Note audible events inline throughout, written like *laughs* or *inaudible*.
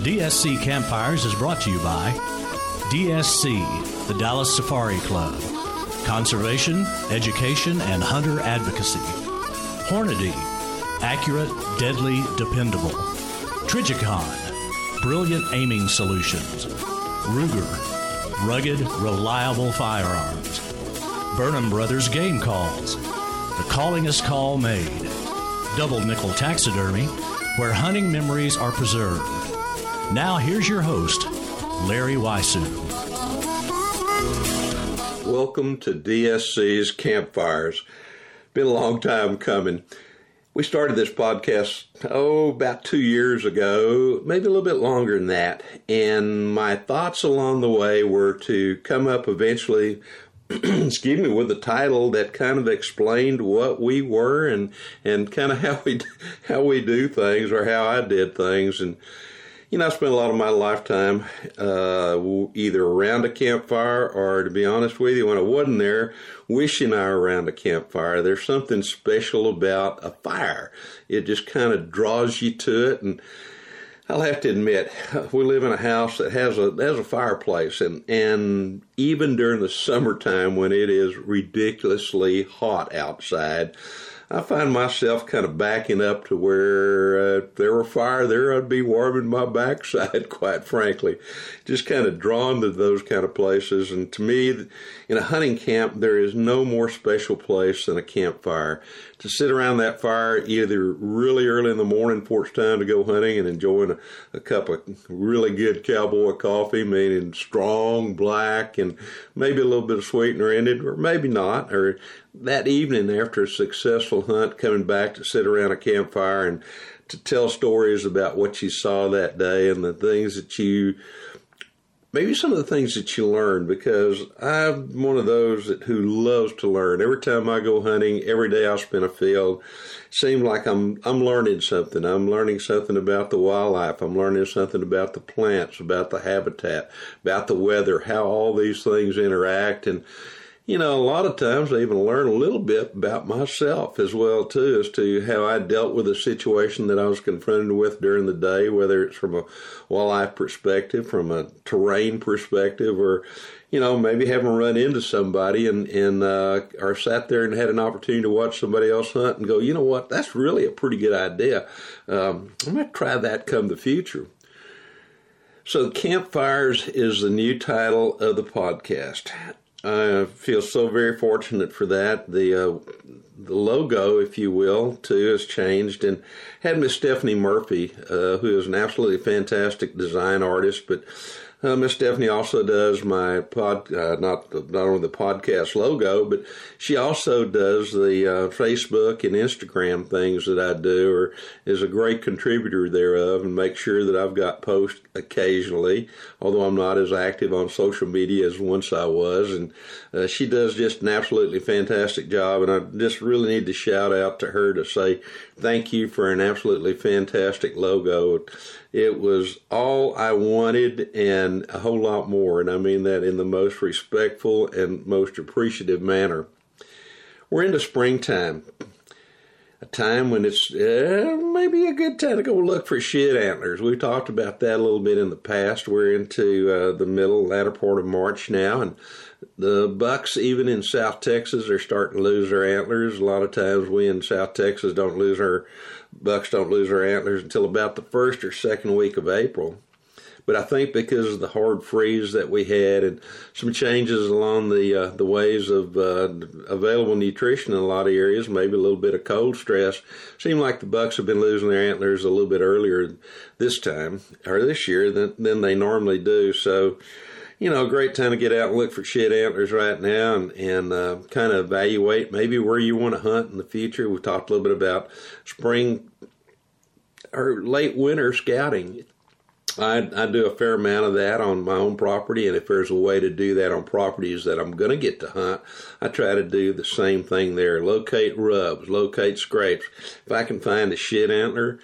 DSC Campfires is brought to you by DSC, the Dallas Safari Club, Conservation, Education, and Hunter Advocacy, Hornady, accurate, deadly, dependable, Trijicon, brilliant aiming solutions, Ruger, rugged, reliable firearms, Burnham Brothers Game Calls, the callingest call made, Double Nickel Taxidermy, where hunting memories are preserved. Now, here's your host, Larry Weishuhn. Welcome to DSC's Campfires. Been a long time coming. We started this podcast, oh, about two years ago, maybe a little bit longer than that. And my thoughts along the way were to come up eventually, *clears throat* excuse me, with a title that kind of explained what we were and, and kind of *laughs* how we, how we do things or how I did things. And, you know, I spent a lot of my lifetime uh, either around a campfire or, to be honest with you, when I wasn't there, wishing I were around a campfire. There's something special about a fire. It just kind of draws you to it. And I'll have to admit, we live in a house that has a has a fireplace, and and even during the summertime when it is ridiculously hot outside. I find myself kind of backing up to where uh, if there were fire there, I'd be warming my backside, *laughs* quite frankly. Just kind of drawn to those kind of places. And to me, in a hunting camp, there is no more special place than a campfire. To sit around that fire either really early in the morning before it's time to go hunting and enjoying a, a cup of really good cowboy coffee, meaning strong black and maybe a little bit of sweetener in it, or maybe not, or that evening after a successful hunt, coming back to sit around a campfire and to tell stories about what you saw that day and the things that you maybe some of the things that you learned because I'm one of those that, who loves to learn. Every time I go hunting, every day I spend a field, seems like I'm I'm learning something. I'm learning something about the wildlife. I'm learning something about the plants, about the habitat, about the weather, how all these things interact and you know, a lot of times I even learn a little bit about myself as well too, as to how I dealt with a situation that I was confronted with during the day, whether it's from a wildlife perspective, from a terrain perspective, or you know, maybe having run into somebody and and uh, or sat there and had an opportunity to watch somebody else hunt and go, you know what, that's really a pretty good idea. Um, going to try that come the future. So, Campfires is the new title of the podcast. I feel so very fortunate for that. The uh, the logo, if you will, too, has changed and had Miss Stephanie Murphy, uh, who is an absolutely fantastic design artist, but Uh, Miss Stephanie also does my pod, uh, not not only the podcast logo, but she also does the uh, Facebook and Instagram things that I do, or is a great contributor thereof, and make sure that I've got posts occasionally. Although I'm not as active on social media as once I was, and uh, she does just an absolutely fantastic job, and I just really need to shout out to her to say thank you for an absolutely fantastic logo. It was all I wanted and a whole lot more, and I mean that in the most respectful and most appreciative manner. We're into springtime, a time when it's uh, maybe a good time to go look for shed antlers. We've talked about that a little bit in the past. We're into uh, the middle, latter part of March now, and the bucks, even in South Texas, are starting to lose their antlers. A lot of times, we in South Texas don't lose our bucks don't lose their antlers until about the first or second week of April. But I think because of the hard freeze that we had and some changes along the uh, the ways of uh, available nutrition in a lot of areas, maybe a little bit of cold stress, seemed like the bucks have been losing their antlers a little bit earlier this time or this year than than they normally do. So you know, a great time to get out and look for shed antlers right now and, and uh, kind of evaluate maybe where you want to hunt in the future. We talked a little bit about spring or late winter scouting. I, I do a fair amount of that on my own property, and if there's a way to do that on properties that I'm going to get to hunt, I try to do the same thing there. Locate rubs, locate scrapes. If I can find a shed antler,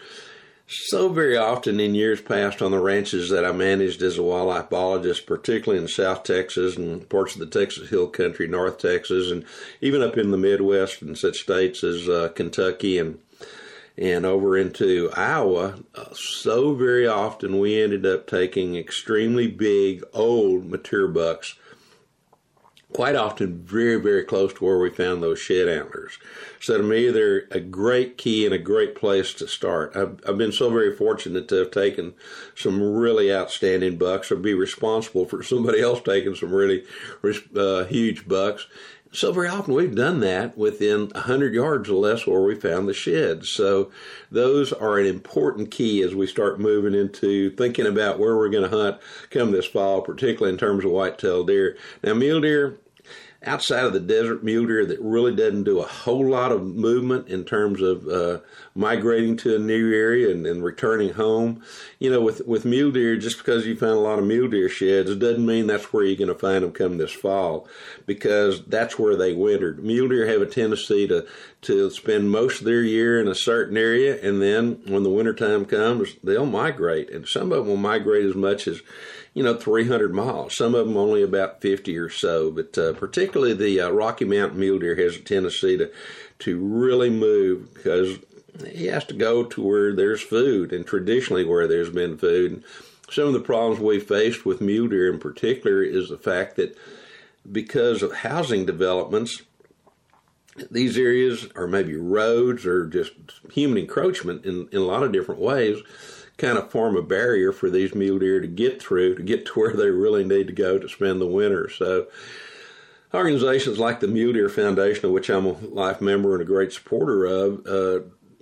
so very often in years past on the ranches that I managed as a wildlife biologist, particularly in South Texas and parts of the Texas Hill Country, North Texas, and even up in the Midwest and such states as uh, Kentucky and and over into Iowa, uh, so very often we ended up taking extremely big, old mature bucks quite often very, very close to where we found those shed antlers. So to me, they're a great key and a great place to start. I've, I've been so very fortunate to have taken some really outstanding bucks or be responsible for somebody else taking some really uh, huge bucks. So very often we've done that within 100 yards or less where we found the sheds. So those are an important key as we start moving into thinking about where we're going to hunt come this fall, particularly in terms of white-tailed deer. Now, mule deer, outside of the desert mule deer that really doesn't do a whole lot of movement in terms of uh, migrating to a new area and, and, returning home. You know, with with mule deer, just because you find a lot of mule deer sheds it doesn't mean that's where you're going to find them come this fall, because that's where they wintered. Mule deer have a tendency to to spend most of their year in a certain area, and then when the wintertime comes, they'll migrate, and some of them will migrate as much as you know, 300 miles. Some of them only about 50 or so. But uh, particularly the uh, Rocky Mountain mule deer has a tendency to to really move because he has to go to where there's food, and traditionally where there's been food. Some of the problems we faced with mule deer in particular is the fact that because of housing developments, these areas are maybe roads or just human encroachment in, in a lot of different ways kind of form a barrier for these mule deer to get through to get to where they really need to go to spend the winter. So organizations like the Mule Deer Foundation, of which I'm a life member and a great supporter of, uh,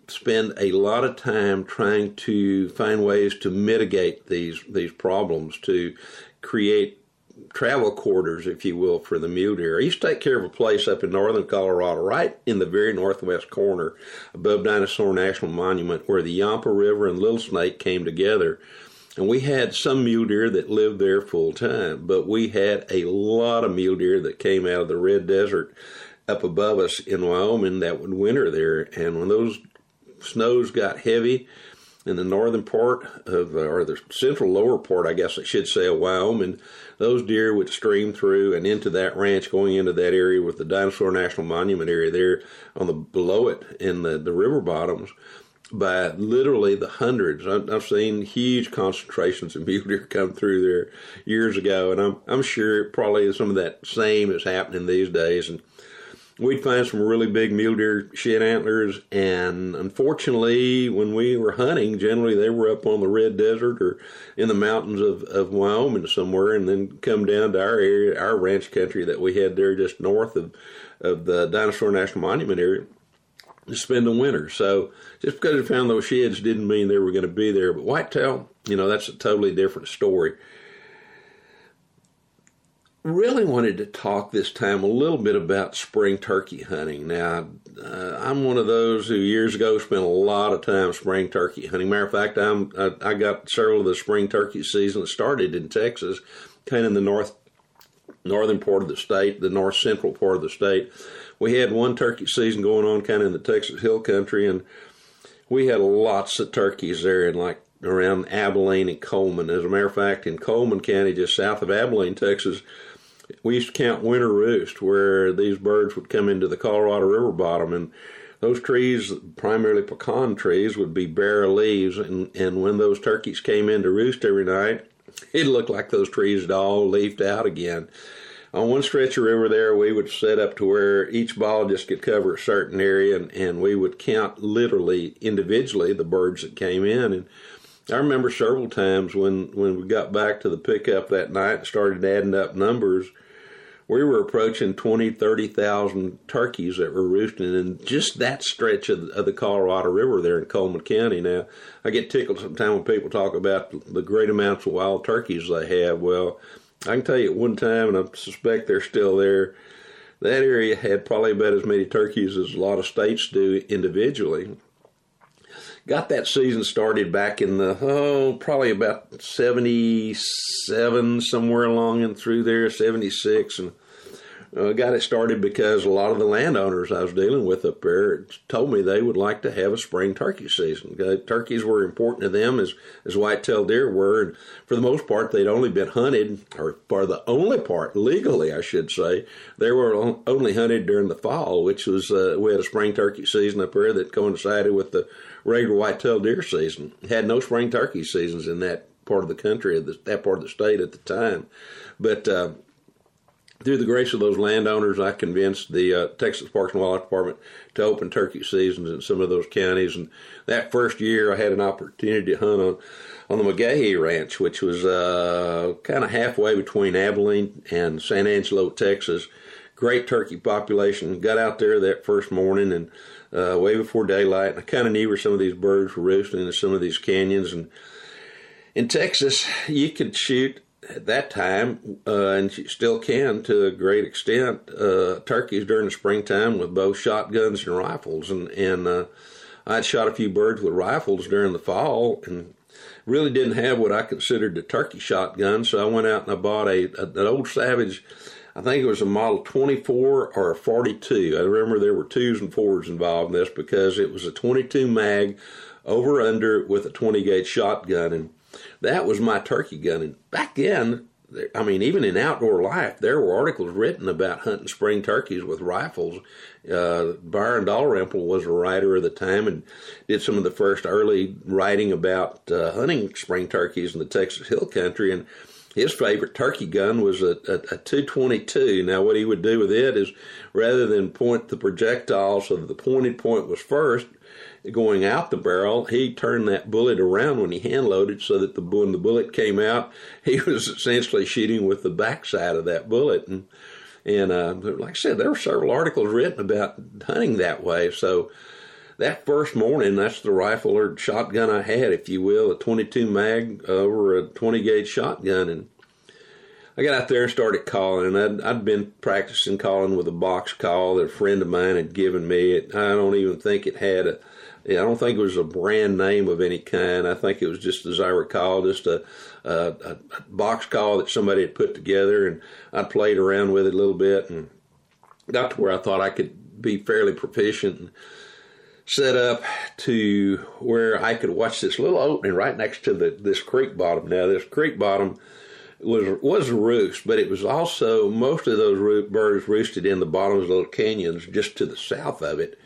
spend a lot of time trying to find ways to mitigate these these problems, to create travel quarters, if you will, for the mule deer. I used to take care of a place up in northern Colorado, right in the very northwest corner above Dinosaur National Monument, where the Yampa River and Little Snake came together. And we had some mule deer that lived there full time, but we had a lot of mule deer that came out of the Red Desert up above us in Wyoming that would winter there. And when those snows got heavy, in the northern part of, uh, or the central lower part, I guess I should say, of Wyoming, those deer would stream through and into that ranch, going into that area with the Dinosaur National Monument area there on the below it in the, the river bottoms by literally the hundreds. I've seen huge concentrations of *laughs* mule deer come through there years ago, and I'm I'm sure probably some of that same is happening these days. And we'd find some really big mule deer shed antlers, and unfortunately, when we were hunting, generally they were up on the Red Desert or in the mountains of, of Wyoming somewhere, and then come down to our area, our ranch country that we had there just north of of the Dinosaur National Monument area to spend the winter. So just because we found those sheds didn't mean they were going to be there. But whitetail, you know, that's a totally different story. Really wanted to talk this time a little bit about spring turkey hunting. Now, uh, I'm one of those who years ago spent a lot of time spring turkey hunting. Matter of fact, I'm I, I got several of the spring turkey season that started in Texas, kind of in the north northern part of the state, the north central part of the state. We had one turkey season going on kind of in the Texas Hill Country, and we had lots of turkeys there in like around Abilene and Coleman. As a matter of fact, in Coleman County, just south of Abilene, Texas, we used to count winter roost where these birds would come into the Colorado River bottom and those trees, primarily pecan trees, would be bare leaves and, and when those turkeys came in to roost every night, it looked like those trees had all leafed out again. On one stretch of river there, we would set up to where each ball just could cover a certain area, and, and we would count literally individually the birds that came in. And I remember several times when, when we got back to the pickup that night and started adding up numbers, we were approaching 20, 30,000 turkeys that were roosting in just that stretch of of the Colorado River there in Coleman County. Now, I get tickled sometimes when people talk about the great amounts of wild turkeys they have. Well, I can tell you at one time, and I suspect they're still there, that area had probably about as many turkeys as a lot of states do individually got that season started back in the oh probably about 77 somewhere along and through there 76 and uh, got it started because a lot of the landowners I was dealing with up there told me they would like to have a spring turkey season. Turkeys were important to them as as white-tailed deer were, and for the most part, they'd only been hunted, or for the only part legally, I should say, they were only hunted during the fall, which was uh, we had a spring turkey season up there that coincided with the regular white-tailed deer season. Had no spring turkey seasons in that part of the country, that part of the state at the time, but uh, through the grace of those landowners, I convinced the uh, Texas Parks and Wildlife Department to open turkey seasons in some of those counties. And that first year, I had an opportunity to hunt on on the McGahee Ranch, which was uh, kind of halfway between Abilene and San Angelo, Texas. Great turkey population. Got out there that first morning and uh, way before daylight. And I kind of knew where some of these birds were roosting in some of these canyons. And in Texas, you could shoot at that time, uh, and still can to a great extent, uh, turkeys during the springtime with both shotguns and rifles. And, and uh, I'd shot a few birds with rifles during the fall and really didn't have what I considered a turkey shotgun. So I went out and I bought a, a an old Savage. I think it was a model 24 or a 42. I remember there were twos and fours involved in this because it was a 22 mag over under with a 20 gauge shotgun. And that was my turkey gun. And Back then, I mean, even in outdoor life, there were articles written about hunting spring turkeys with rifles. Uh, Byron Dalrymple was a writer of the time and did some of the first early writing about uh, hunting spring turkeys in the Texas Hill Country. And his favorite turkey gun was a, a, a 222. Now, what he would do with it is rather than point the projectile so that the pointed point was first, going out the barrel, he turned that bullet around when he hand loaded so that the when the bullet came out, *laughs* he was essentially shooting with the backside of that bullet. And and uh, like I said, there were several articles written about hunting that way. So that first morning, that's the rifle or shotgun I had, if you will, a 22 mag over a 20 gauge shotgun, and I got out there and started calling, and I'd, I'd been practicing calling with a box call that a friend of mine had given me. It, I don't even think it had a I don't think it was a brand name of any kind. I think it was just, as I recall, just a, a, a box call that somebody had put together, and I played around with it a little bit and got to where I thought I could be fairly proficient and set up to where I could watch this little opening right next to the this creek bottom. Now, this creek bottom was was a roost, but it was also most of those birds roosted in the bottoms of little canyons just to the south of it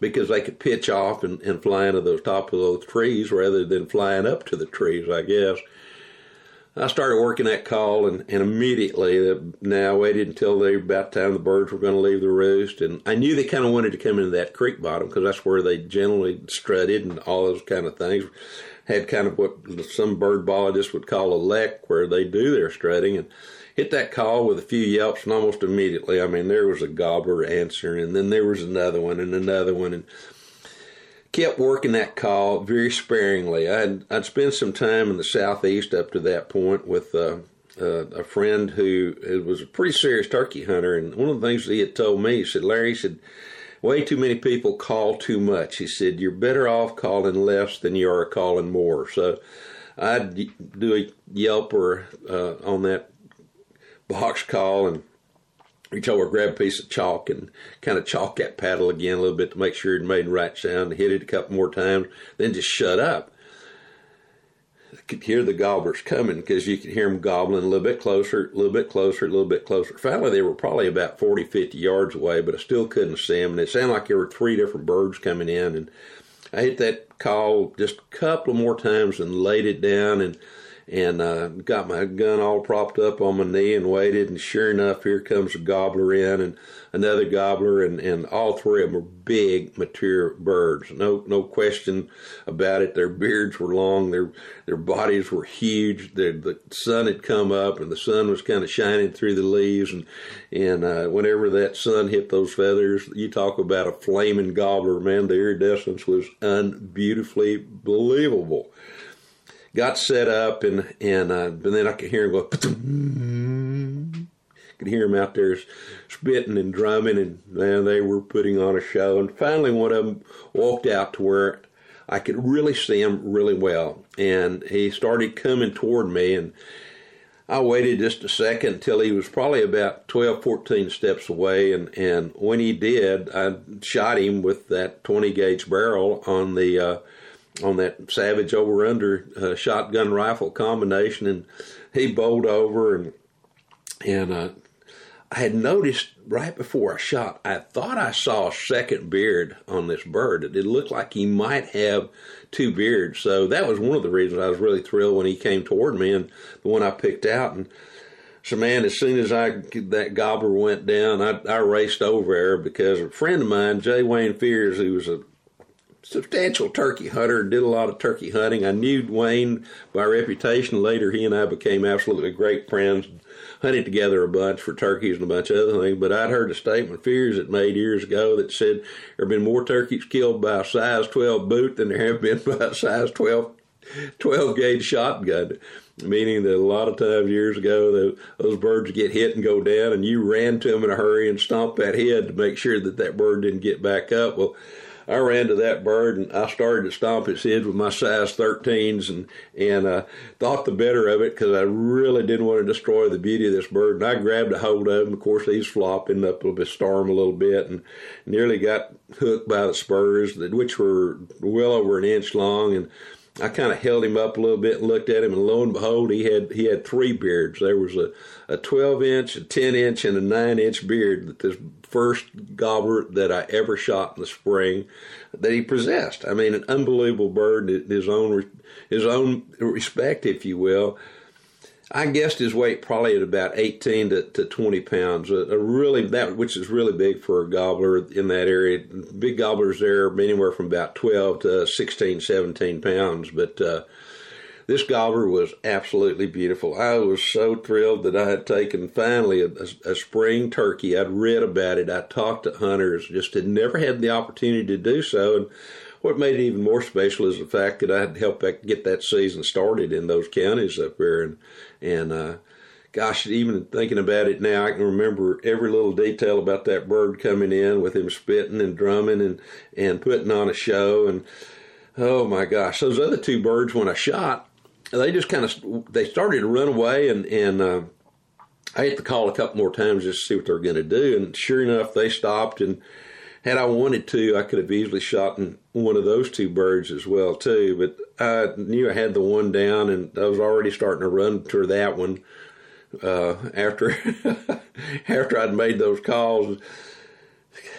because they could pitch off and, and fly into those top of those trees rather than flying up to the trees, I guess. I started working that call and, and immediately uh, now I waited until they about time the birds were going to leave the roost and I knew they kind of wanted to come into that creek bottom because that's where they generally strutted and all those kind of things. Had kind of what some bird biologists would call a lek where they do their strutting and hit that call with a few yelps and almost immediately, I mean, there was a gobbler answering, and then there was another one and another one, and kept working that call very sparingly. I'd, I'd spent some time in the southeast up to that point with uh, uh, a friend who was a pretty serious turkey hunter, and one of the things he had told me, he said, Larry, he said, way too many people call too much. He said, you're better off calling less than you are calling more. So I'd do a Yelp or uh, on that box call and reach over, grab a piece of chalk and kind of chalk that paddle again a little bit to make sure it made the right sound, hit it a couple more times, then just shut up. I could hear the gobblers coming because you could hear them gobbling a little bit closer, a little bit closer, a little bit closer. Finally, they were probably about 40, 50 yards away, but I still couldn't see them. And it sounded like there were three different birds coming in. And I hit that call just a couple more times and laid it down and and uh, got my gun all propped up on my knee and waited. And sure enough, here comes a gobbler in and another gobbler, and, and all three of them were big, mature birds. No no question about it. Their beards were long. Their their bodies were huge. The sun had come up, and the sun was kind of shining through the leaves. And and uh, whenever that sun hit those feathers, you talk about a flaming gobbler, man. The iridescence was unbeautifully believable got set up and and uh, and then I could hear him go. could hear him out there spitting and drumming, and man, they were putting on a show. And finally, one of them walked out to where I could really see him really well, and he started coming toward me, and I waited just a second until he was probably about 12, 14 steps away, and and when he did, I shot him with that 20 gauge barrel on the. Uh, on that Savage over under uh, shotgun rifle combination, and he bowled over and and uh, I had noticed right before I shot, I thought I saw a second beard on this bird. It looked like he might have two beards, so that was one of the reasons I was really thrilled when he came toward me and the one I picked out and. So man, as soon as I that gobbler went down, I, I raced over there because a friend of mine, J. Wayne Fears, who was a substantial turkey hunter and did a lot of turkey hunting. I knew Wayne by reputation. Later, he and I became absolutely great friends. Hunted together a bunch for turkeys and a bunch of other things. But I'd heard a statement Fears had made years ago that said there have been more turkeys killed by a size 12 boot than there have been *laughs* by a size 12, 12 gauge shotgun meaning that a lot of times years ago the, those birds get hit and go down and you ran to them in a hurry and stomped that head to make sure that that bird didn't get back up well I ran to that bird and I started to stomp its head with my size 13s and and uh, thought the better of it because I really didn't want to destroy the beauty of this bird. And I grabbed a hold of him. Of course, he's flopping up a little bit, storm a little bit, and nearly got hooked by the spurs, which were well over an inch long and I kind of held him up a little bit and looked at him, and lo and behold, he had he had three beards. There was a, a 12 inch, a 10 inch, and a 9 inch beard that this first gobbler that I ever shot in the spring that he possessed. I mean, an unbelievable bird in his own his own respect, if you will. I guessed his weight probably at about 18 to, to 20 pounds. A, a, really that which is really big for a gobbler in that area. Big gobblers there anywhere from about 12 to 16, 17 pounds. But uh, this gobbler was absolutely beautiful. I was so thrilled that I had taken finally a, a, a spring turkey. I'd read about it. I talked to hunters. Just had never had the opportunity to do so. And what made it even more special is the fact that I had helped get that season started in those counties up there, and and uh, gosh, even thinking about it now, I can remember every little detail about that bird coming in with him spitting and drumming and and putting on a show, and oh my gosh, those other two birds when I shot, they just kind of they started to run away, and and uh, I hit the call a couple more times just to see what they're going to do, and sure enough, they stopped and had I wanted to, I could have easily shot one of those two birds as well too. But I knew I had the one down, and I was already starting to run to that one uh, after *laughs* after I'd made those calls.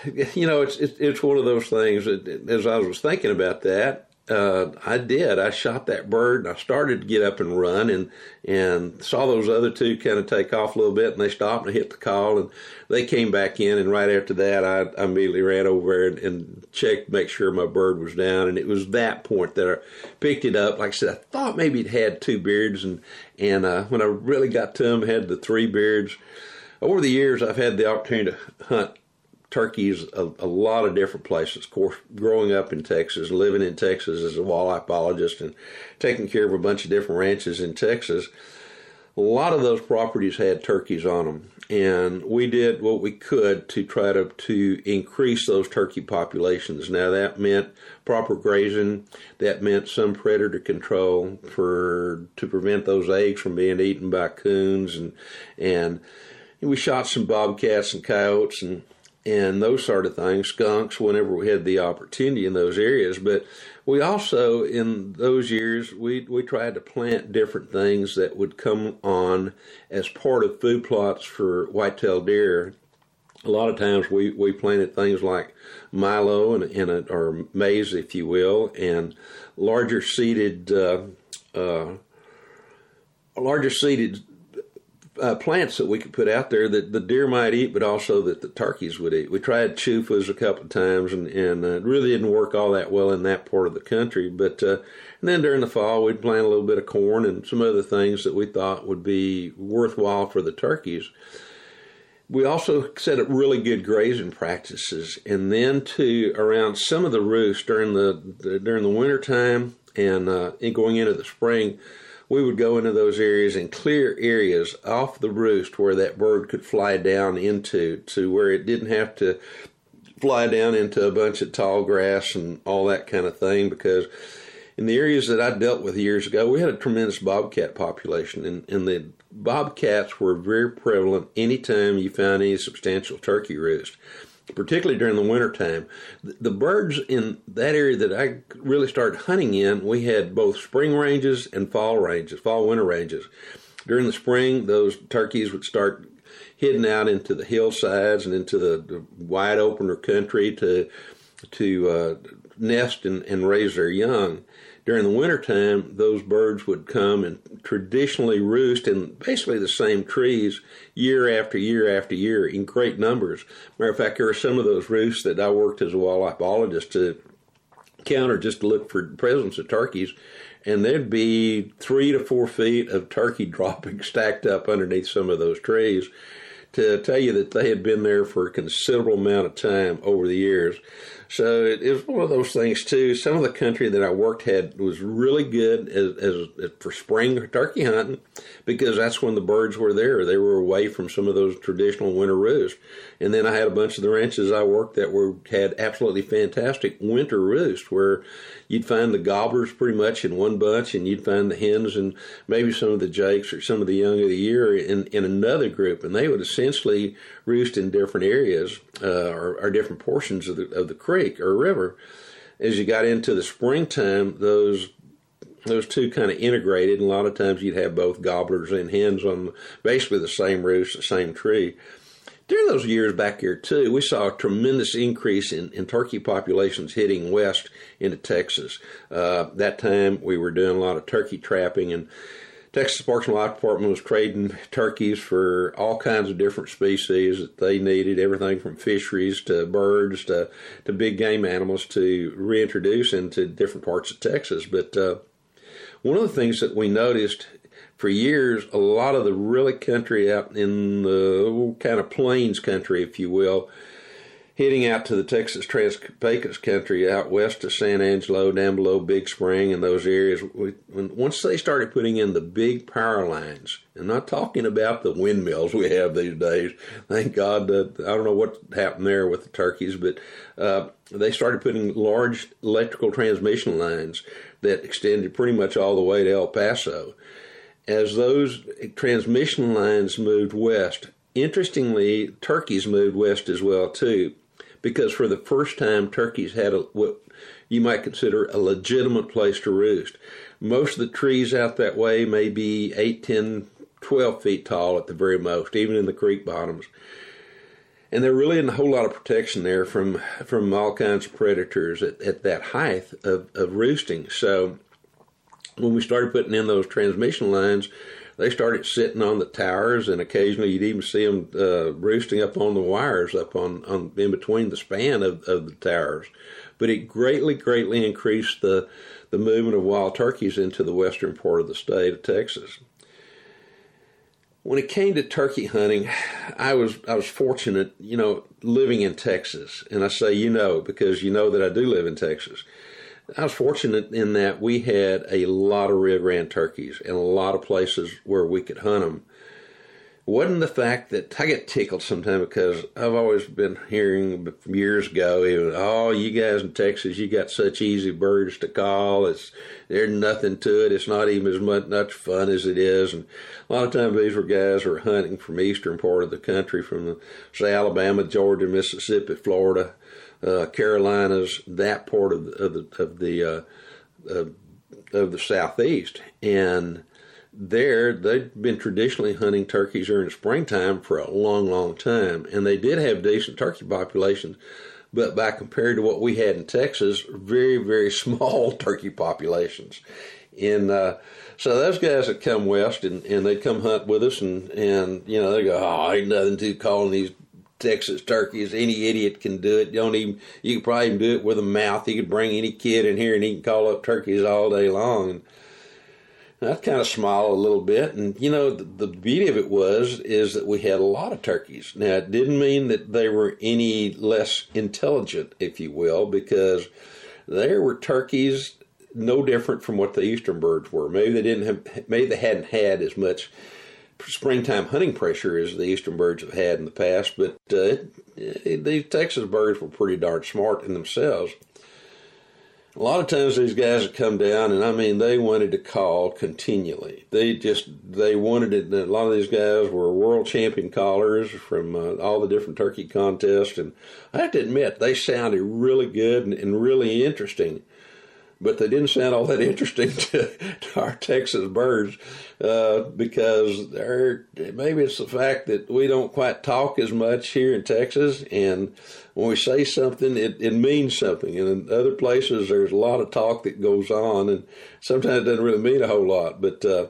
You know, it's it's, it's one of those things that as I was thinking about that, uh, I did. I shot that bird and I started to get up and run and and saw those other two kind of take off a little bit and they stopped and hit the call and they came back in and right after that I, I immediately ran over and, and checked make sure my bird was down and it was that point that I picked it up. Like I said, I thought maybe it had two beards and and uh, when I really got to him, had the three beards. Over the years, I've had the opportunity to hunt turkeys a, a, lot of different places. Of course, growing up in Texas, living in Texas as a wildlife biologist, and taking care of a bunch of different ranches in Texas. a lot of those properties had turkeys on them, and we did what we could to try to to increase those turkey populations. Now that meant proper grazing, that meant some predator control for to prevent those eggs from being eaten by coons, and and we shot some bobcats and coyotes and and those sort of things, skunks whenever we had the opportunity in those areas. But we also, in those years, we, we tried to plant different things that would come on as part of food plots for whitetail deer. A lot of times we, we planted things like milo and, and a, or maize, if you will, and larger seeded uh, uh, larger seeded uh, plants that we could put out there that the deer might eat, but also that the turkeys would eat. We tried chufas a couple of times, and and uh, it really didn't work all that well in that part of the country. But uh, and then during the fall, we'd plant a little bit of corn and some other things that we thought would be worthwhile for the turkeys. We also set up really good grazing practices, and then to around some of the roosts during the, the during the winter time and, uh, and going into the spring we would go into those areas and clear areas off the roost where that bird could fly down into to where it didn't have to fly down into a bunch of tall grass and all that kind of thing because in the areas that I dealt with years ago, we had a tremendous bobcat population, and, and the bobcats were very prevalent anytime you found any substantial turkey roost particularly during the wintertime. The birds in that area that I really started hunting in, we had both spring ranges and fall ranges, fall winter ranges. During the spring, those turkeys would start hidden out into the hillsides and into the, the wide opener country to to uh, nest and, and raise their young during the wintertime, those birds would come and traditionally roost in basically the same trees year after year after year in great numbers. Matter of fact, there are some of those roosts that I worked as a wildlife biologist to counter just to look for presence of turkeys, and there'd be three to four feet of turkey *laughs* dropping stacked up underneath some of those trees to tell you that they had been there for a considerable amount of time over the years. So it, it was one of those things too. Some of the country that I worked had was really good as, as, as, for spring turkey hunting because that's when the birds were there. They were away from some of those traditional winter roosts. And then I had a bunch of the ranches I worked that were had absolutely fantastic winter roosts where you'd find the gobblers pretty much in one bunch, and you'd find the hens and maybe some of the jakes or some of the young of the year in, in another group, and they would essentially roost in different areas uh, or, or, different portions of the of the creek or river. As you got into the springtime, those those two kind of integrated, and a lot of times you'd have both gobblers and hens on basically the same roost, the same tree during those years back here too, we saw a tremendous increase in, in turkey populations hitting west into Texas. Uh, that time we were doing a lot of turkey trapping and Texas Parks and Wildlife Department was trading turkeys for all kinds of different species that they needed, everything from fisheries to birds to, to big game animals to reintroduce into different parts of Texas. But uh, one of the things that we noticed for years, a lot of the really country out in the kind of plains country, if you will, heading out to the Texas Trans Pecos country out west of San Angelo, down below Big Spring, and those areas. We, when, once they started putting in the big power lines, I'm not talking about the windmills we have these days. Thank God that I don't know what happened there with the turkeys, but uh, they started putting large electrical transmission lines that extended pretty much all the way to El Paso as those transmission lines moved west, interestingly, turkeys moved west as well too, because for the first time, turkeys had a, what you might consider a legitimate place to roost. Most of the trees out that way may be 8, 10, 12 feet tall at the very most, even in the creek bottoms. And there really isn't a whole lot of protection there from from all kinds of predators at, at that height of, of roosting. So when we started putting in those transmission lines, they started sitting on the towers, and occasionally you'd even see them uh, roosting up on the wires up on, on in between the span of, of the towers. But it greatly, greatly increased the the movement of wild turkeys into the western part of the state of Texas. When it came to turkey hunting, I was I was fortunate, you know, living in Texas, and I say you know because you know that I do live in Texas I was fortunate in that we had a lot of Rio Grande turkeys and a lot of places where we could hunt them wasn't the fact that I get tickled sometimes because I've always been hearing years ago, even, oh, you guys in Texas, you got such easy birds to call. It's there's nothing to it. It's not even as much, much fun as it is. And a lot of times these were guys who were hunting from eastern part of the country, from the, say Alabama, Georgia, Mississippi, Florida, uh, Carolinas, that part of the of the of the, uh, of, of the southeast, and there they've been traditionally hunting turkeys during springtime for a long, long time, and they did have decent turkey populations. But by compared to what we had in Texas, very, very *laughs* small turkey populations. And uh, so those guys that come west and, and they come hunt with us, and, and you know they go, oh, ain't nothing to calling these Texas turkeys. Any idiot can do it. Don't even you could probably do it with a mouth. You could bring any kid in here and he can call up turkeys all day long. And, I kind of smiled a little bit, and you know the, the, beauty of it was is that we had a lot of turkeys. Now it didn't mean that they were any less intelligent, if you will, because there were turkeys no different from what the eastern birds were. Maybe they didn't have, maybe they hadn't had as much springtime hunting pressure as the eastern birds have had in the past, but uh, these Texas birds were pretty darn smart in themselves a lot of times these guys would come down and I mean they wanted to call continually. They just they wanted it. A lot of these guys were world champion callers from uh, all the different turkey contests, and I have to admit they sounded really good and, and really interesting but they didn't sound all that *laughs* interesting to, to our Texas birds uh, because they're, maybe it's the fact that we don't quite talk as much here in Texas, and when we say something, it, it means something. And in other places, there's a lot of talk that goes on, and sometimes it doesn't really mean a whole lot. But uh,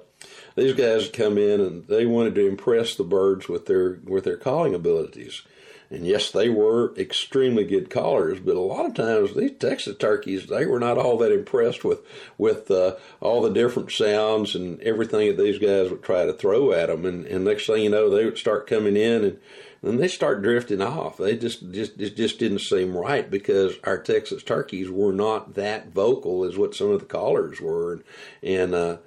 these guys come in and they wanted to impress the birds with their with their calling abilities. And yes, they were extremely good callers, but a lot of times these Texas turkeys, they were not all that impressed with with uh, all the different sounds and everything that these guys would try to throw at them. And, and next thing you know, they would start coming in and and they start drifting off. They just just just didn't seem right because our Texas turkeys were not that vocal as what some of the callers were, and, and uh,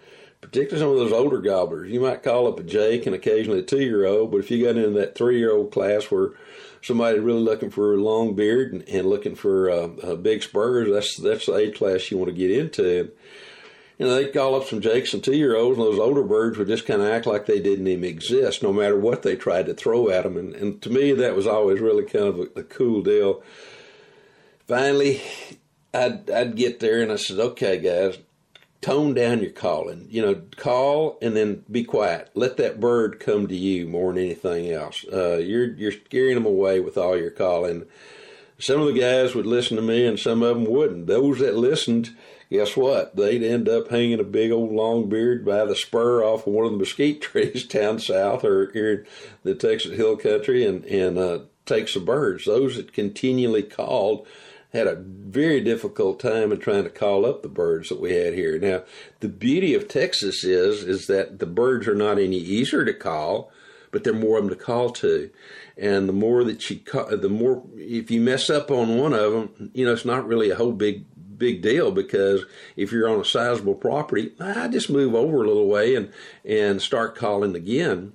particularly some of those older gobblers. You might call up a Jake and occasionally a two year old, but if you got into that three year old class where somebody really looking for a long beard and, and looking for uh, uh, big spurs, that's that's the age class you want to get into. And, you know, they call up some Jakes and two year olds, and those older birds would just kind of act like they didn't even exist, no matter what they tried to throw at them. And, and to me, that was always really kind of a, a cool deal. Finally, I'd, I'd get there and I said, okay, guys, tone down your calling. You know, call and then be quiet. Let that bird come to you more than anything else. Uh, you're you're scaring them away with all your calling. Some of the guys would listen to me, and some of them wouldn't. Those that listened, guess what? They'd end up hanging a big old long beard by the spur off of one of the mesquite *laughs* trees down south or here in the Texas Hill Country, and and uh, take some birds. Those that continually called had a very difficult time in trying to call up the birds that we had here. Now, the beauty of Texas is is that the birds are not any easier to call, but there are more of them to call to. And the more that you call, the more if you mess up on one of them, you know it's not really a whole big big deal because if you're on a sizable property, I just move over a little way and and start calling again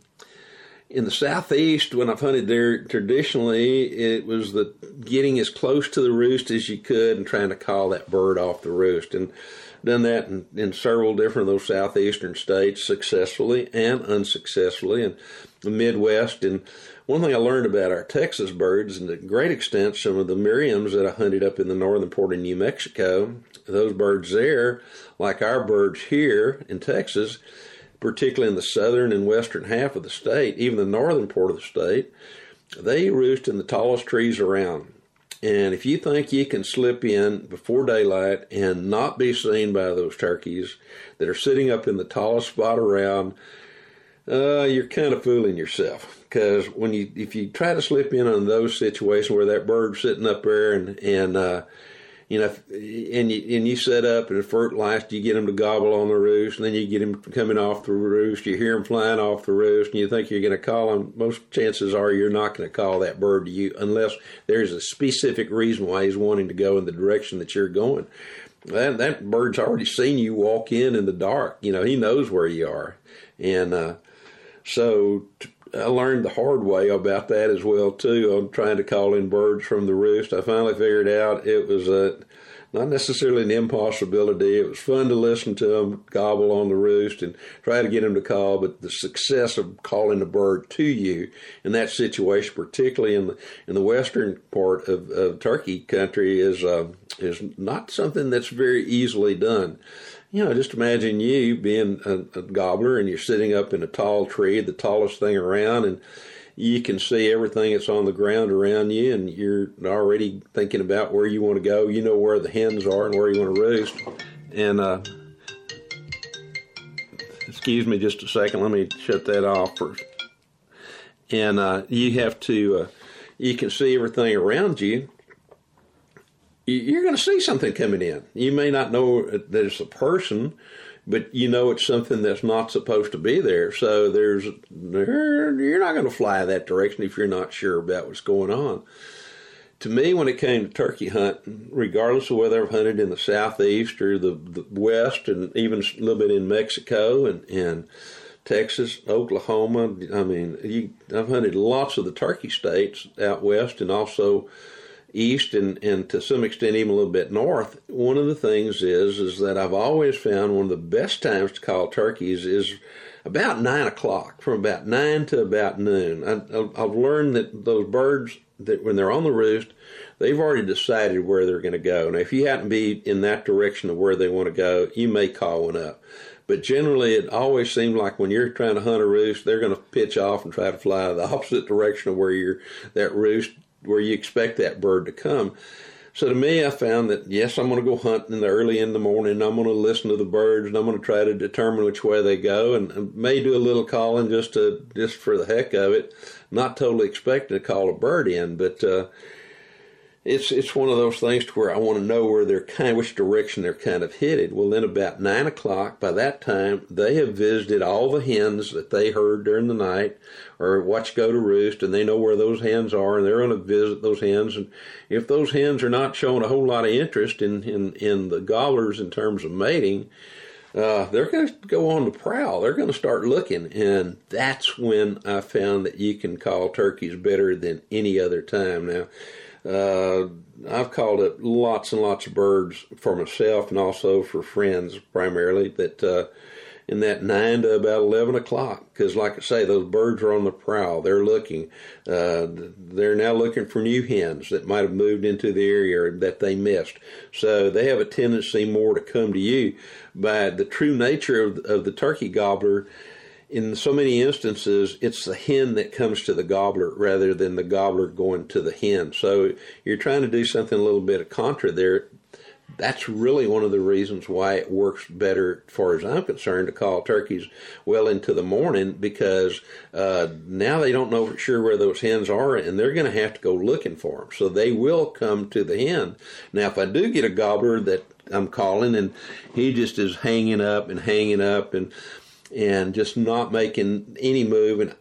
in the southeast, when I've hunted there, traditionally it was the getting as close to the roost as you could and trying to call that bird off the roost, and done that in, in several different of those southeastern states successfully and unsuccessfully, and the Midwest. And one thing I learned about our Texas birds, and to great extent, some of the Merriam's that I hunted up in the northern part of New Mexico, those birds there, like our birds here in Texas particularly in the southern and western half of the state, even the northern part of the state, they roost in the tallest trees around. And if you think you can slip in before daylight and not be seen by those turkeys that are sitting up in the tallest spot around, uh, you're kind of fooling yourself. Because when you, if you try to slip in on those situations where that bird's sitting up there and and uh, you know, and you and you set up and fertilize, you get them to gobble on the roost, and then you get them coming off the roost. You hear them flying off the roost, and you think you're going to call them. Most chances are you're not going to call that bird to you unless there's a specific reason why he's wanting to go in the direction that you're going. that that bird's already seen you walk in in the dark. You know, he knows where you are, and uh, so t- I learned the hard way about that as well too. On trying to call in birds from the roost, I finally figured out it was a not necessarily an impossibility. It was fun to listen to them gobble on the roost and try to get them to call, but the success of calling a bird to you in that situation, particularly in the in the western part of, of turkey country, is uh, is not something that's very easily done. You know, just imagine you being a, a gobbler and you're sitting up in a tall tree, the tallest thing around, and you can see everything that's on the ground around you, and you're already thinking about where you want to go. You know where the hens are and where you want to roost. And uh, excuse me just a second. Let me shut that off first. And uh, you have to, uh, you can see everything around you. You're going to see something coming in. You may not know that it's a person, but you know it's something that's not supposed to be there. So there's you're not going to fly that direction if you're not sure about what's going on. To me, when it came to turkey hunting, regardless of whether I've hunted in the southeast or the, the west, and even a little bit in Mexico and and Texas, Oklahoma, I mean, you, I've hunted lots of the turkey states out west, and also east and, and to some extent even a little bit north, one of the things is is that I've always found one of the best times to call turkeys is about nine o'clock, from about nine to about noon. I, I've learned that those birds that when they're on the roost, they've already decided where they're going to go. Now, if you happen to be in that direction of where they want to go, you may call one up. But generally, it always seems like when you're trying to hunt a roost, they're going to pitch off and try to fly the *laughs* opposite direction of where you're that roost where you expect that bird to come. So to me, I found that yes, I'm going to go hunting in the early in the morning. I'm going to listen to the birds, and I'm going to try to determine which way they go, and may do a little calling just to just for the heck of it. Not totally expecting to call a bird in, but uh, it's it's one of those things to where I want to know where they're kind, which direction they're kind of headed. Well, then about nine o'clock, by that time, they have visited all the hens that they heard during the night, or watched go to roost, and they know where those hens are, and they're going to visit those hens. And if those hens are not showing a whole lot of interest in in, in the gobblers in terms of mating, uh, they're going to go on the prowl. They're going to start looking, and that's when I found that you can call turkeys better than any other time. Now uh, I've called up lots and lots of birds for myself and also for friends primarily that uh, in that 9 to about 11 o'clock because like I say those birds are on the prowl. They're looking uh, they're now looking for new hens that might have moved into the area that they missed. So they have a tendency more to come to you by the true nature of, of the turkey gobbler in so many instances, it's the hen that comes to the gobbler rather than the gobbler going to the hen. So you're trying to do something a little bit of contra there. That's really one of the reasons why it works better, as far as I'm concerned, to call turkeys well into the morning because uh, now they don't know for sure where those hens are and they're going to have to go looking for them. So they will come to the hen. Now, if I do get a gobbler that I'm calling and he just is hanging up and hanging up and and just not making any move. And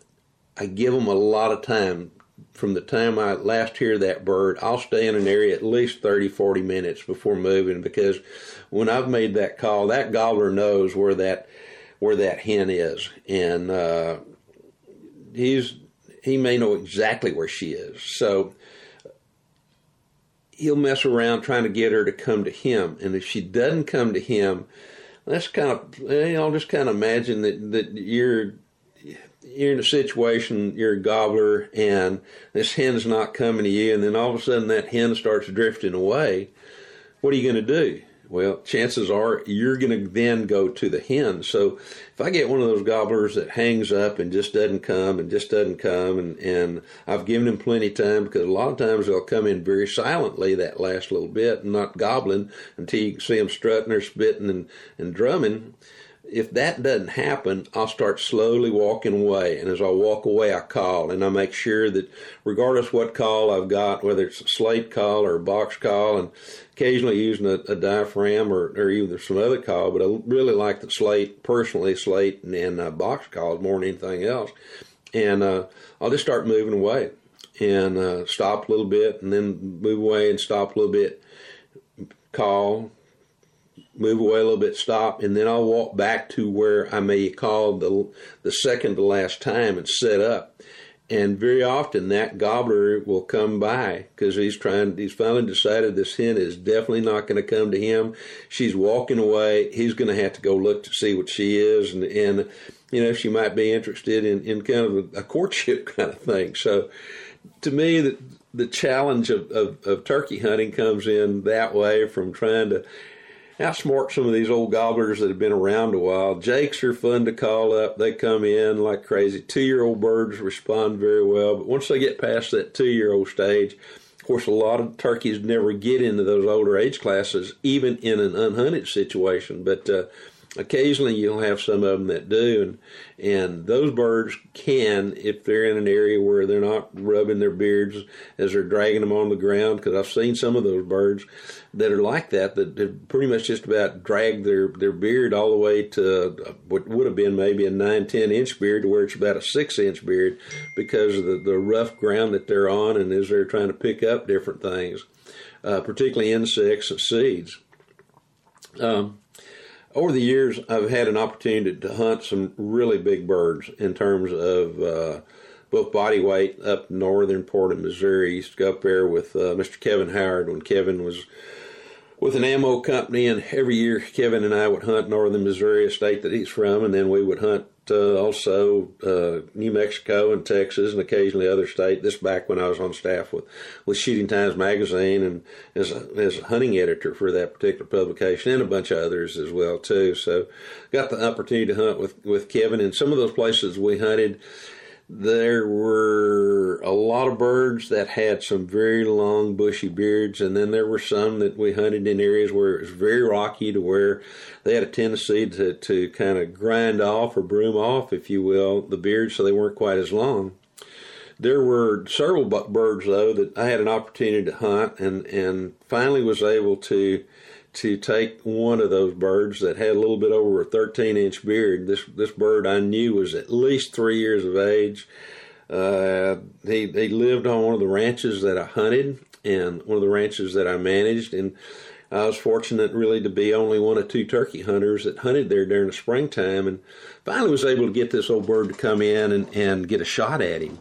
I give them a lot of time. From the time I last hear that bird, I'll stay in an area at least 30, 40 minutes before moving because when I've made that call, that gobbler knows where that where that hen is, and uh, he's he may know exactly where she is. So he'll mess around trying to get her to come to him, and if she doesn't come to him, that's kind of you know just kind of imagine that that you're you're in a situation you're a gobbler and this hen's not coming to you and then all of a sudden that hen starts drifting away. What are you going to do well, chances are you're going to then go to the hen. So if I get one of those gobblers that hangs up and just doesn't come and just doesn't come, and, and I've given him plenty of time because a lot of times they'll come in very silently that last little bit and not gobbling until you can see them strutting or spitting and, and drumming if that doesn't happen, I'll start slowly walking away. And as I walk away, I call and I make sure that regardless what call I've got, whether it's a slate call or a box call, and occasionally using a, a diaphragm or, or either some other call, but I really like the slate, personally, slate and, and uh, box calls more than anything else. And uh, I'll just start moving away and uh, stop a little bit and then move away and stop a little bit, call, move away a little bit, stop, and then I'll walk back to where I may call the the second to last time and set up. And very often that gobbler will come by because he's trying. He's finally decided this hen is definitely not going to come to him. She's walking away. He's going to have to go look to see what she is, and and you know she might be interested in in kind of a, a courtship *laughs* kind of thing. So to me, the the challenge of, of, of turkey hunting comes in that way from trying to outsmart some of these old gobblers that have been around a while. Jakes are fun to call up. They come in like crazy. Two year old birds respond very well, but once they get past that two year old stage, of course, a lot of turkeys never get into those older age classes, even in an unhunted situation. But uh, occasionally you'll have some of them that do and and those birds can if they're in an area where they're not rubbing their beards as they're dragging them on the ground because I've seen some of those birds that are like that that have pretty much just about dragged their their beard all the way to what would have been maybe a nine ten inch beard to where it's about a six inch beard because of the, the rough ground that they're on and as they're trying to pick up different things uh, particularly insects and seeds. Um, over the years, I've had an opportunity to hunt some really big birds in terms of uh, both body weight up northern part of Missouri. I used to go up there with uh, Mr. Kevin Howard when Kevin was with an ammo company, and every year Kevin and I would hunt northern Missouri, a state that he's from, and then we would hunt uh, also uh, New Mexico and Texas and occasionally other states. This back when I was on staff with, with Shooting Times magazine and as a, as a hunting editor for that particular publication and a bunch of others as well too. So got the opportunity to hunt with with Kevin and some of those places we hunted there were a lot of birds that had some very long bushy beards and then there were some that we hunted in areas where it was very rocky to where they had a tendency to, to kind of grind off or broom off if you will the beards so they weren't quite as long. There were several birds though that i had an opportunity to hunt and, and finally was able to to take one of those birds that had a little bit over a 13 inch beard. This this bird I knew was at least three years of age. Uh, he he lived on one of the ranches that I hunted and one of the ranches that I managed, and I was fortunate really to be only one of two turkey hunters that hunted there during the springtime, and finally was able to get this old bird to come in and, and get a shot at him.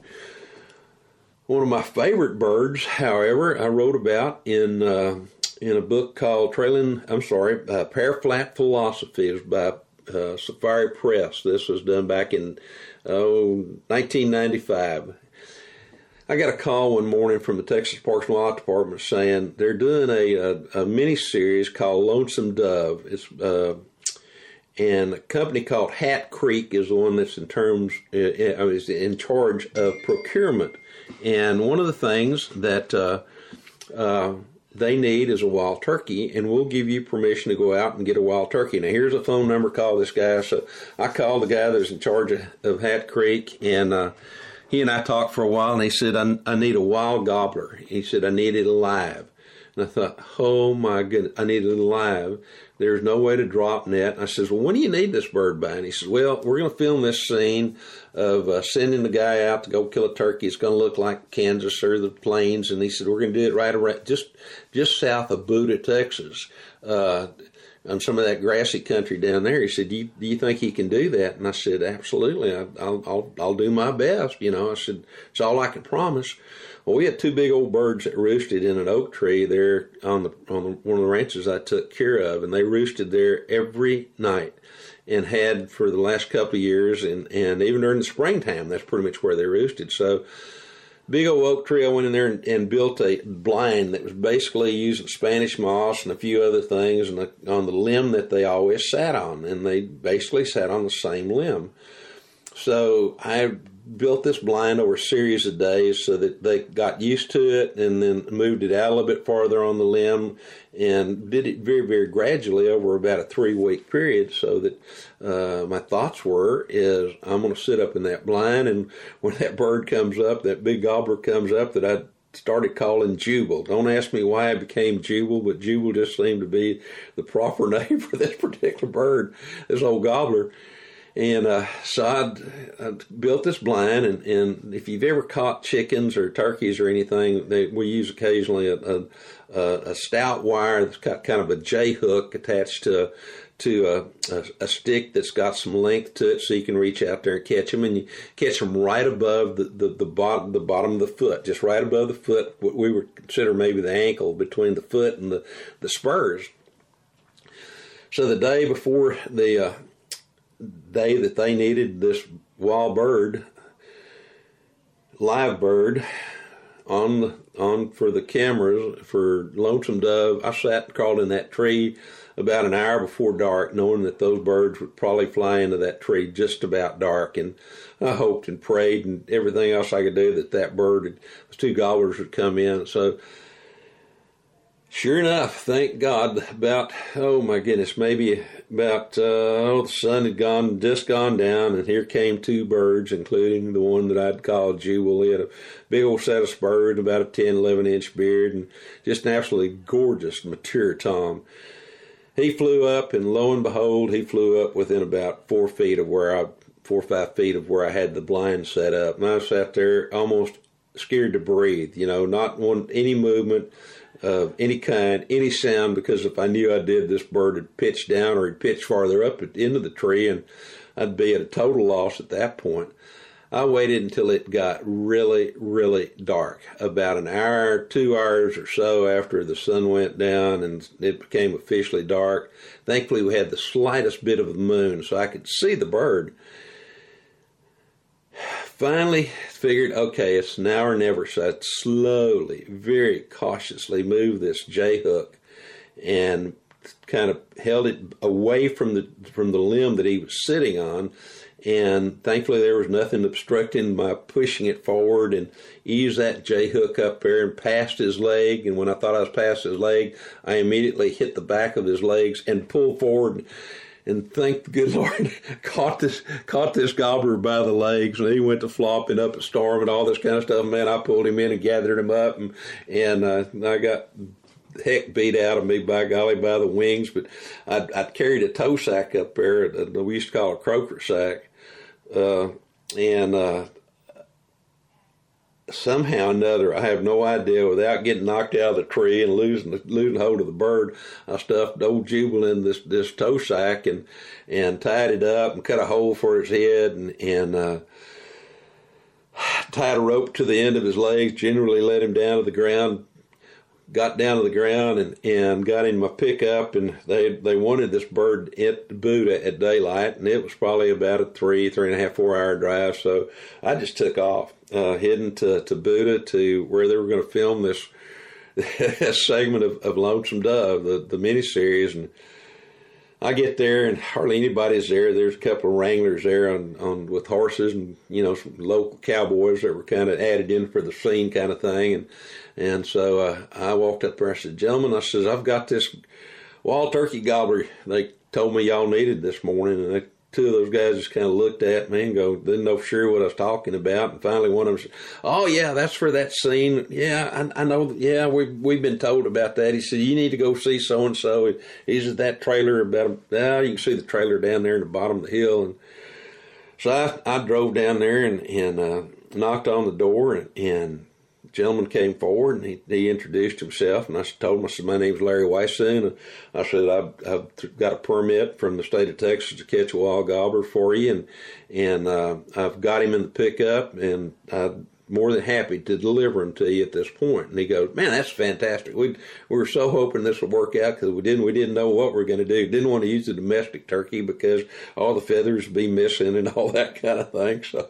One of my favorite birds, however, I wrote about in uh, in a book called Trailing, I'm sorry, uh, Pear Flat was by uh, Safari Press. This was done back in oh, 1995. I got a call one morning from the Texas Parks and Wildlife Department saying they're doing a, a, a mini series called Lonesome Dove. It's uh, and a company called Hat Creek is the one that's in terms uh, is in charge of procurement. And one of the things that uh, uh, they need is a wild turkey, and we'll give you permission to go out and get a wild turkey. Now, here's a phone number. Call this guy. So I called the guy that's in charge of, of Hat Creek, and uh, he and I talked for a while, and he said, I, I need a wild gobbler. He said, I need it alive. And I thought, oh my goodness, I need it alive. There's no way to drop net. I says, well, when do you need this bird by? And he says, well, we're going to film this scene of uh, sending the guy out to go kill a turkey. It's going to look like Kansas or the plains. And he said, we're going to do it right around just just south of Buda, Texas. Uh, on some of that grassy country down there. He said, do you, do you think he can do that? And I said, absolutely. I, will I'll, I'll do my best. You know, I said, it's all I can promise. Well, we had two big old birds that roosted in an oak tree there on the on the, one of the ranches I took care of, and they roosted there every night and had for the last couple of years, and and even during the springtime, that's pretty much where they roosted. So. Big old oak tree. I went in there and, and built a blind that was basically using Spanish moss and a few other things, and on the limb that they always sat on, and they basically sat on the same limb. So I built this blind over a series of days so that they got used to it and then moved it out a little bit farther on the limb and did it very, very gradually over about a three week period so that uh, my thoughts were is I'm going to sit up in that blind and when that bird comes up, that big gobbler comes up that I started calling Jubal. Don't ask me why I became Jubal, but Jubal just seemed to be the proper *laughs* name for this particular bird, this old gobbler And uh, so I'd, I'd, built this blind, and, and if you've ever caught chickens or turkeys or anything, they, we use occasionally a, a, a stout wire that's got kind of a J hook attached to to a, a, a, stick that's got some length to it, so you can reach out there and catch them, and you catch them right above the, the, the bottom the bottom of the foot, just right above the foot, what we would consider maybe the ankle between the foot and the the spurs. So the day before the uh, day that they needed this wild bird, live bird, on the, on for the cameras for Lonesome Dove, I sat and crawled in that tree about an hour before dark, knowing that those birds would probably fly into that tree just about dark. And I hoped and prayed and everything else I could do that that bird, those two gobblers would come in. So sure enough, thank God, about, oh my goodness, maybe about, uh, oh, the sun had gone, just gone down, and here came two birds, including the one that I'd called Jubal. He had a big old of spurs, about a 10, 11 inch beard, and just an absolutely gorgeous, mature Tom he flew up, and lo and behold, he flew up within about four feet of where I, four or five feet of where I had the blind set up, and I sat there almost scared to breathe. You know, not one any movement of any kind, any sound, because if I knew I did, this bird would pitch down or he'd pitch farther up into the tree, and I'd be at a total loss at that point. I waited until it got really, really dark, about an hour, two hours or so after the sun went down and it became officially dark. Thankfully, we had the slightest bit of the moon, so I could see the bird. Finally, figured, okay, it's now or never. So I slowly, very cautiously moved this J hook and kind of held it away from the from the limb that he was sitting on and thankfully there was nothing obstructing my pushing it forward and eased that J hook up there and past his leg. And when I thought I was past his leg, I immediately hit the back of his legs and pulled forward. And thank the good Lord, *laughs* caught this caught this gobbler by the legs, and he went to flopping up a storm and all this kind of stuff. Man, I pulled him in and gathered him up, and and uh, I got heck beat out of me by golly by the wings. But I'd, I'd carried a tow sack up there we used to call a croaker sack, uh, and uh, somehow or another, I have no idea, without getting knocked out of the tree and losing losing hold of the bird, I stuffed old Jubal in this this tow sack and and tied it up and cut a hole for his head and and uh, tied a rope to the end of his legs. Generally, let him down to the ground got down to the ground and, and got in my pickup and they they wanted this bird at Buda at daylight and it was probably about a three three and a half four hour drive so I just took off uh, heading to to Buda to where they were going to film *laughs* this segment of, of Lonesome Dove the the miniseries and I get there and hardly anybody's there. There's a couple of wranglers there on, on with horses and you know some local cowboys that were kind of added in for the scene kind of thing. And and so uh, I walked up there. I said, "Gentlemen, I says I've got this wild turkey gobbler. They told me y'all needed this morning." And two of those guys just kind of looked at me and go, didn't know for sure what I was talking about. And finally, one of them said, "Oh yeah, that's for that scene. Yeah, I, I know. Yeah, we've we've been told about that." He said, "You need to go see so and so. He's at that trailer about. Now you can see the trailer down there in the bottom of the hill." And so I, I drove down there and and uh, knocked on the door and, and gentleman came forward and he, he introduced himself and I told him I said my name's Larry Weishuhn. I said I've, I've, got a permit from the state of Texas to catch a wild gobbler for you and and uh, I've got him in the pickup and I'm more than happy to deliver him to you at this point. And he goes, man, that's fantastic. We we were so hoping this would work out because we didn't we didn't know what we were going to do. Didn't want to use the domestic turkey because all the feathers would be missing and all *laughs* that kind of thing. So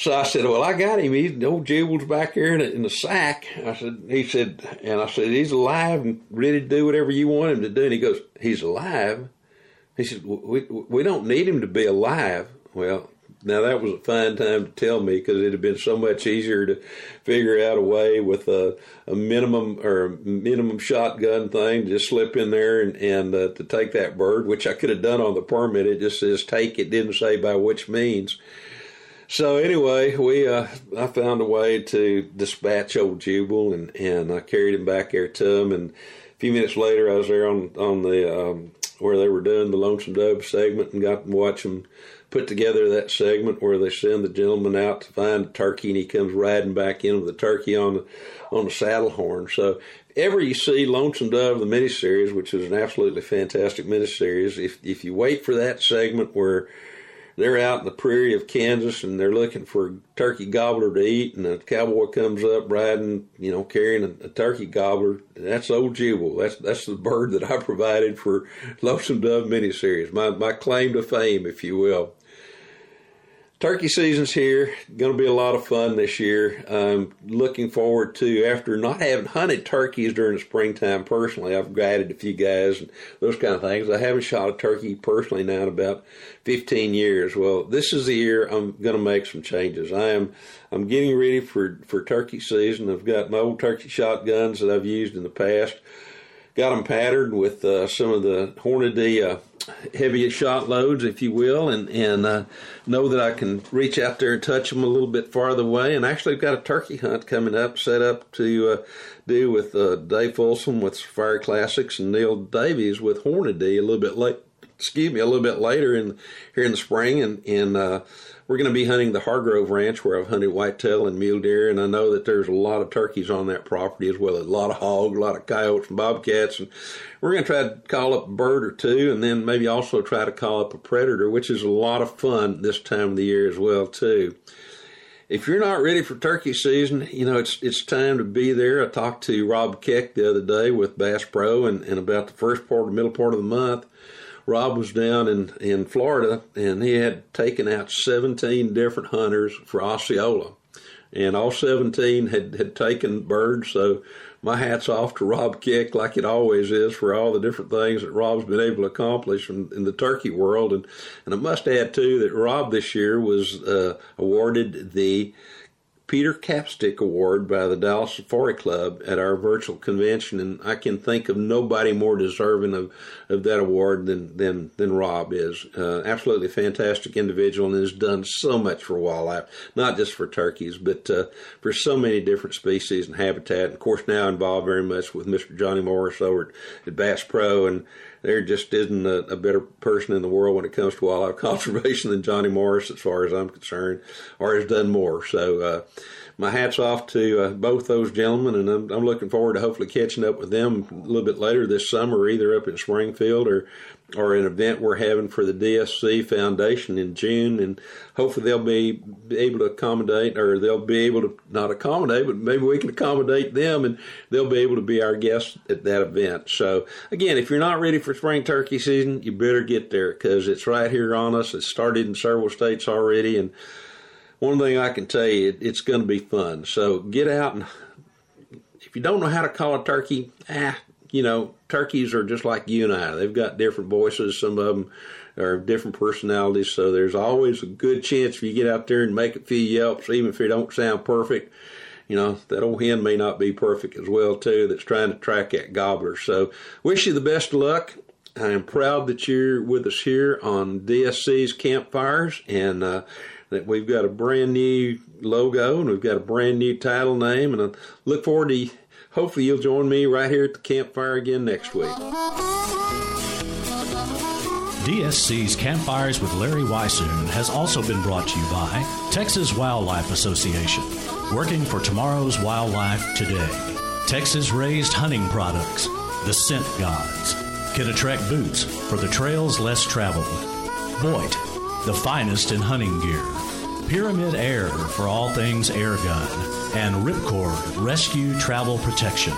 so I said, well, I got him. He's old Jubal's back here in, in the sack. I said, he said, and I said, he's alive and ready to do whatever you want him to do. And he goes, he's alive. He said, we, we don't need him to be alive. Well, now that was a fine time to tell me because it'd have been so much easier to figure out a way with a, a minimum or a minimum shotgun thing, just slip in there and, and uh, to take that bird, which I could have done on the permit. It just says take. It didn't say by which means. So anyway, we uh, I found a way to dispatch old Jubal and and I carried him back there to him. And a few minutes later, I was there on on the um, where they were doing the Lonesome Dove segment and got to watch them put together that segment where they send the gentleman out to find a turkey and he comes riding back in with the turkey on the on the saddle horn. So ever you see Lonesome Dove the miniseries, which is an absolutely fantastic miniseries, if if you wait for that segment where they're out in the prairie of Kansas and they're looking for a turkey gobbler to eat, and a cowboy comes up riding, you know, carrying a, a turkey gobbler. That's old Jubal. That's that's the bird that I *laughs* provided for Lonesome Dove miniseries. My my claim to fame, if you will turkey season's here. Going to be a lot of fun this year. I'm looking forward to after not having hunted turkeys during the springtime personally. I've guided a few guys and those kind of things. I haven't shot a turkey personally now in about 15 years. Well, this is the year I'm going to make some changes. I am I'm getting ready for for turkey season. I've got my old turkey shotguns that I've used in the past. Got them patterned with uh, some of the Hornady uh, heavy shot loads, if you will, and and uh, know that I can reach out there and touch them a little bit farther away. And actually, I've got a turkey hunt coming up, set up to uh, do with uh, Dave Folsom with Fire Classics and Neil Davies with Hornady a little bit late. Excuse me, a little bit later in here in the spring, and and uh, we're going to be hunting the Hargrove Ranch where I've hunted whitetail and mule deer, and I know that there's a lot of turkeys on that property as well a lot of hogs, a lot of coyotes and bobcats, and we're going to try to call up a bird or two, and then maybe also try to call up a predator, which is a lot of fun this time of the year as well too. If you're not ready for turkey season, you know it's it's time to be there. I talked to Rob Keck the other day with Bass Pro, and, and about the first part, the middle part of the month Rob was down in, in Florida and he had taken out 17 different hunters for Osceola. And all 17 had, had taken birds. So my hat's off to Rob Keck, like it always is, for all the different things that Rob's been able to accomplish in, in the turkey world. And, and I must add, too, that Rob this year was uh, awarded the Peter Capstick Award by the Dallas Safari Club at our virtual convention, and I can think of nobody more deserving of, of that award than than, than Rob is. Uh, absolutely fantastic individual and has done so much for wildlife, not just for turkeys, but uh, for so many different species and habitat. And of course, now involved very much with Mr. Johnny Morris over at, at Bass Pro and there just isn't a, a, better person in the world when it comes to wildlife *laughs* conservation than Johnny Morris, as far as I'm concerned, or has done more. So, uh, my hat's off to uh, both those gentlemen, and I'm, I'm, looking forward to hopefully catching up with them a little bit later this summer, either up in Springfield or or an event we're having for the DSC Foundation in June, and hopefully they'll be able to accommodate, or they'll be able to not accommodate, but maybe we can accommodate them, and they'll be able to be our guests at that event. So again, if you're not ready for spring turkey season, you better get there because it's right here on us. It's started in several states already, and one thing I can tell you, it's going to be fun. So get out and if you don't know how to call a turkey, ah, you know, turkeys are just like you and I. They've got different voices. Some of them are different personalities. So there's always a good chance if you get out there and make a few yelps, even if they don't sound perfect. You know, that old hen may not be perfect as well, too, that's trying to track that gobbler. So wish you the best of luck. I am proud that you're with us here on DSC's Campfires and uh, that we've got a brand new logo and we've got a brand new title name. And I look forward to hopefully you'll join me right here at the campfire again next week. DSC's Campfires with Larry Weishuhn has also been brought to you by Texas Wildlife Association, working for tomorrow's wildlife today. Texas raised hunting products, the scent gods, Kenetrek boots for the trails less traveled, Voit, the finest in hunting gear, Pyramid Air for all things air gun, and Ripcord Rescue Travel Protection.